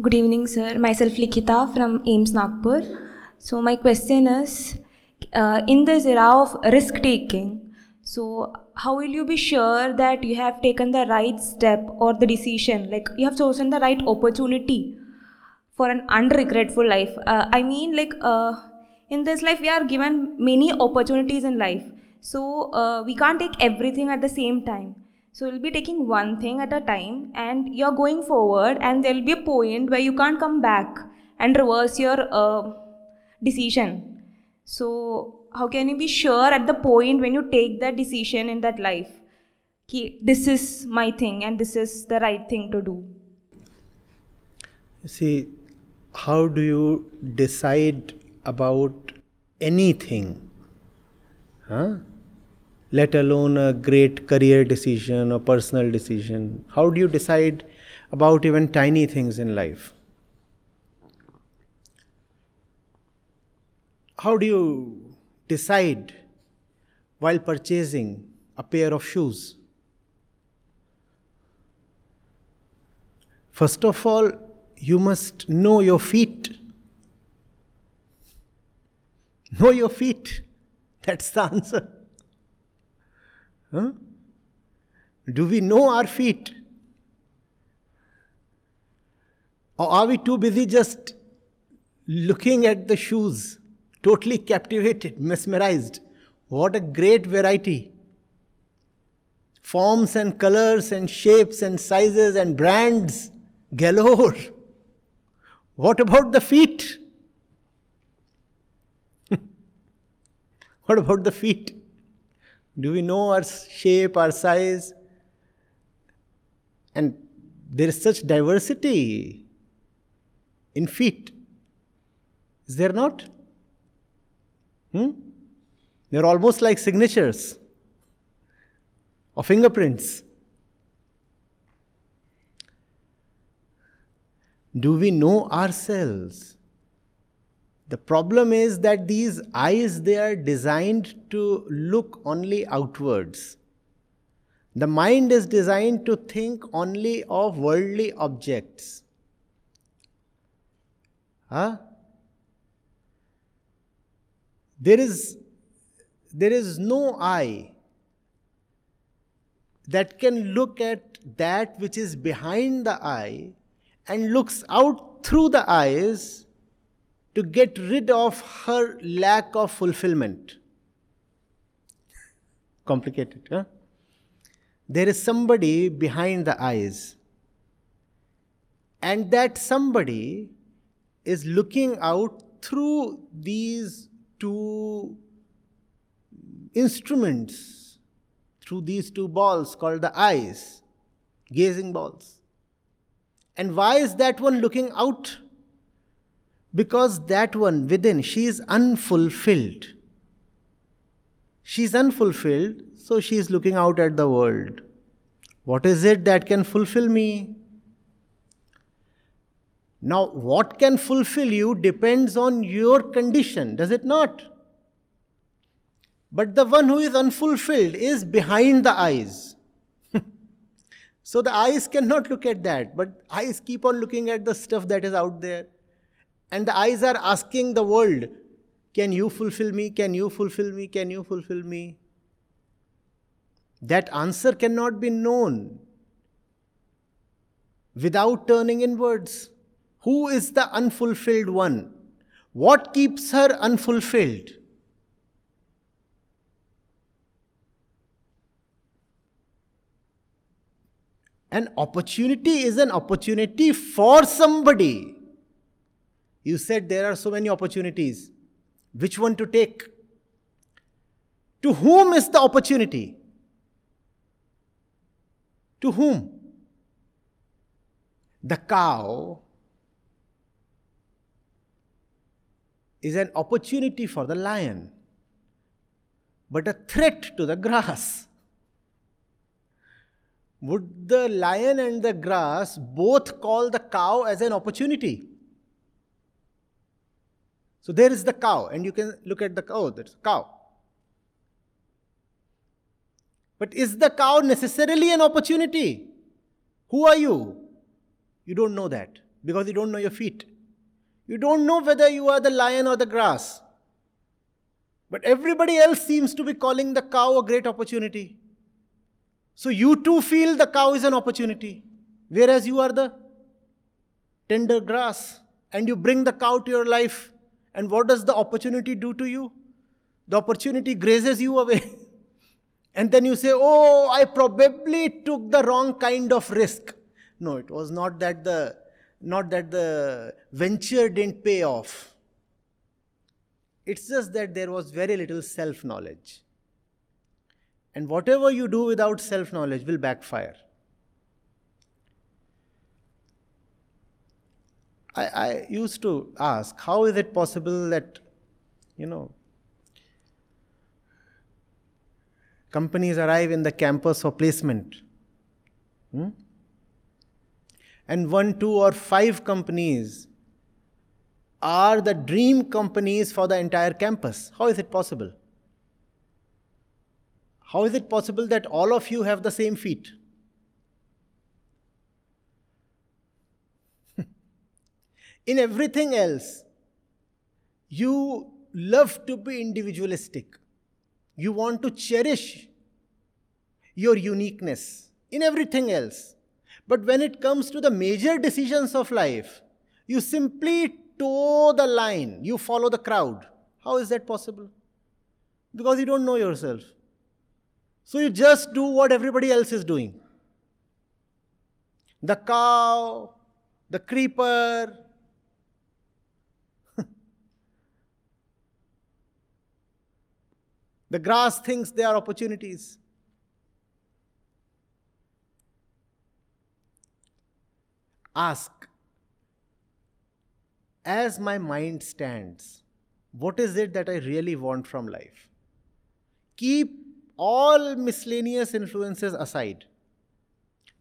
Good evening, sir. Myself Likita from IIM Nagpur. So my question is, uh, in this era of risk taking, so how will you be sure that you have taken the right step or the decision, like you have chosen the right opportunity for an unregretful life? Uh, I mean, like uh, in this life, we are given many opportunities in life, so uh, we can't take everything at the same time. So you'll be taking one thing at a time and you're going forward and there'll be a point where you can't come back and reverse your uh, decision. So how can you be sure at the point when you take that decision in that life? This is my thing and this is the right thing to do. You see, how do you decide about anything? Huh? Let alone a great career decision or personal decision. How do you decide about even tiny things in life? How do you decide while purchasing a pair of shoes? First of all, you must know your feet. Know your feet. That's the answer. Do we know our feet? Or are we too busy just looking at the shoes, totally captivated, mesmerized? What a great variety! Forms and colors and shapes and sizes and brands galore. What about the feet? what about the feet? Do we know our shape, our size? And there is such diversity in feet. Is there not? Hmm? They're almost like signatures or fingerprints. Do we know ourselves? The problem is that these eyes they are designed to look only outwards. The mind is designed to think only of worldly objects. Huh? There is there is no eye that can look at that which is behind the eye and looks out through the eyes to get rid of her lack of fulfillment. Complicated, huh? There is somebody behind the eyes, and that somebody is looking out through these two instruments, through these two balls called the eyes, gazing balls. And why is that one looking out? Because that one within, she is unfulfilled. She is unfulfilled, so she is looking out at the world. What is it that can fulfill me? Now, what can fulfill you depends on your condition, does it not? But the one who is unfulfilled is behind the eyes. so the eyes cannot look at that, but eyes keep on looking at the stuff that is out there. And the eyes are asking the world, Can you fulfill me? Can you fulfill me? Can you fulfill me? That answer cannot be known without turning inwards. Who is the unfulfilled one? What keeps her unfulfilled? An opportunity is an opportunity for somebody. You said there are so many opportunities. Which one to take? To whom is the opportunity? To whom? The cow is an opportunity for the lion, but a threat to the grass. Would the lion and the grass both call the cow as an opportunity? So there is the cow, and you can look at the oh, cow, there's a cow. But is the cow necessarily an opportunity? Who are you? You don't know that. because you don't know your feet. You don't know whether you are the lion or the grass. But everybody else seems to be calling the cow a great opportunity. So you too feel the cow is an opportunity, whereas you are the tender grass and you bring the cow to your life. And what does the opportunity do to you? The opportunity grazes you away. and then you say, Oh, I probably took the wrong kind of risk. No, it was not that the not that the venture didn't pay off. It's just that there was very little self knowledge. And whatever you do without self knowledge will backfire. I, I used to ask, how is it possible that, you know, companies arrive in the campus for placement? Hmm? And one, two, or five companies are the dream companies for the entire campus. How is it possible? How is it possible that all of you have the same feet? In everything else, you love to be individualistic. You want to cherish your uniqueness in everything else. But when it comes to the major decisions of life, you simply toe the line, you follow the crowd. How is that possible? Because you don't know yourself. So you just do what everybody else is doing. The cow, the creeper, the grass thinks they are opportunities. Ask, as my mind stands, what is it that I really want from life? Keep all miscellaneous influences aside.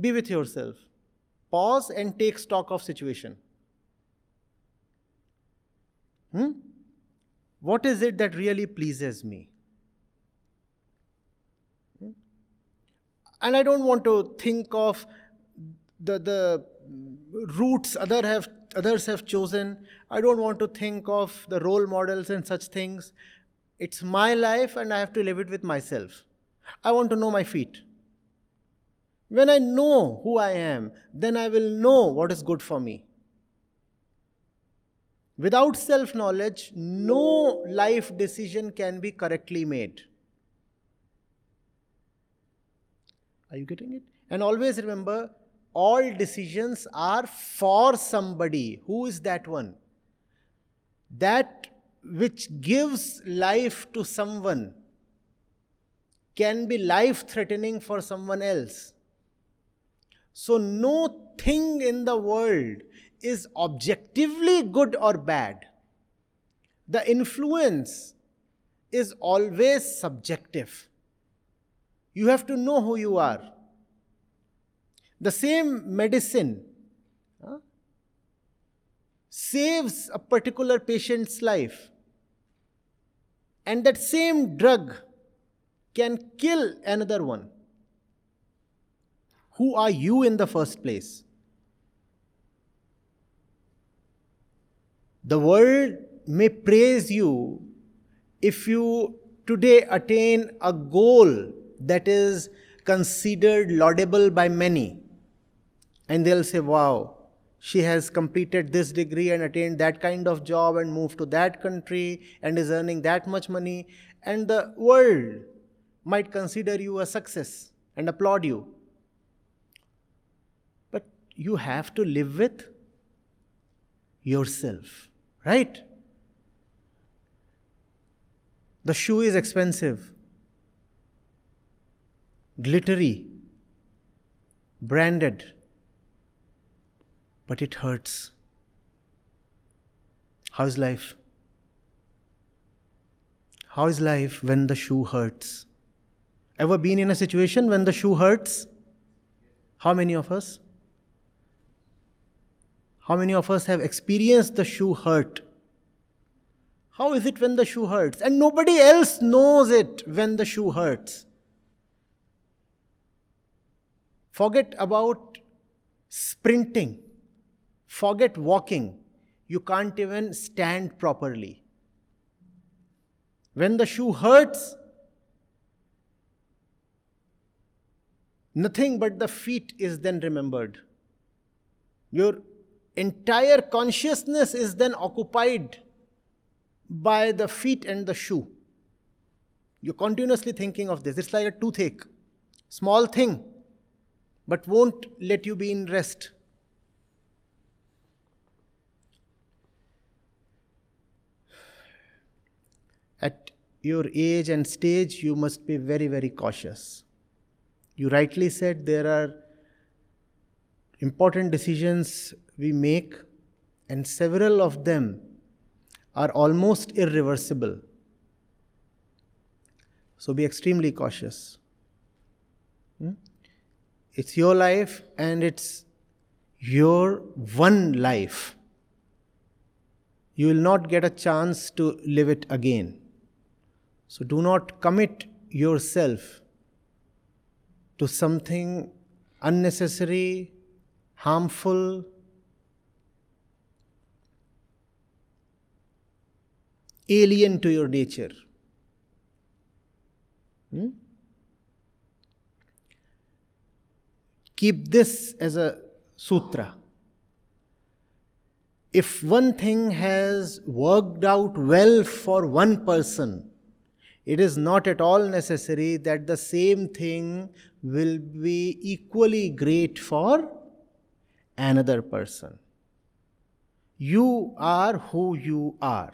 Be with yourself. Pause and take stock of situation. Hmm? What is it that really pleases me? Hmm? And I don't want to think of the, the routes other have, others have chosen. I don't want to think of the role models and such things. It's my life and I have to live it with myself. I want to know my feet. When I know who I am, then I will know what is good for me. Without self knowledge, no life decision can be correctly made. Are you getting it? And always remember all decisions are for somebody. Who is that one? That which gives life to someone can be life threatening for someone else. So, no thing in the world is objectively good or bad. The influence is always subjective. You have to know who you are. The same medicine saves a particular patient's life, and that same drug can kill another one. Who are you in the first place? The world may praise you if you today attain a goal that is considered laudable by many and they'll say, wow, she has completed this degree and attained that kind of job and moved to that country and is earning that much money. And the world might consider you a success and applaud you. But you have to live with yourself, right? The shoe is expensive, glittery, branded but it hurts. How's life? How is life when the shoe hurts? Ever been in a situation when the shoe hurts? How many of us? How many of us have experienced the shoe hurt? How is it when the shoe hurts? And nobody else knows it when the shoe hurts. Forget about sprinting Forget walking. You can't even stand properly. When the shoe hurts, nothing but the feet is then remembered. Your entire consciousness is then occupied by the feet and the shoe. You're continuously thinking of this. It's like a toothache, small thing, but won't let you be in rest. At your age and stage, you must be very, very cautious. You rightly said there are important decisions we make, and several of them are almost irreversible. So be extremely cautious. Hmm? It's your life and it's your one life. You will not get a chance to live it again. So do not commit yourself to something unnecessary, harmful, alien to your nature. Hmm? Keep this as a sutra. If one thing has worked out well for one person, it is not at all necessary that the same thing will be equally great for another person. You are who you are.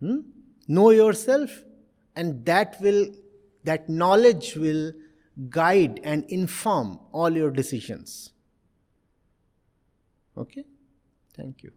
Hmm? Know yourself, and that will that knowledge will guide and inform all your decisions. Okay? Thank you.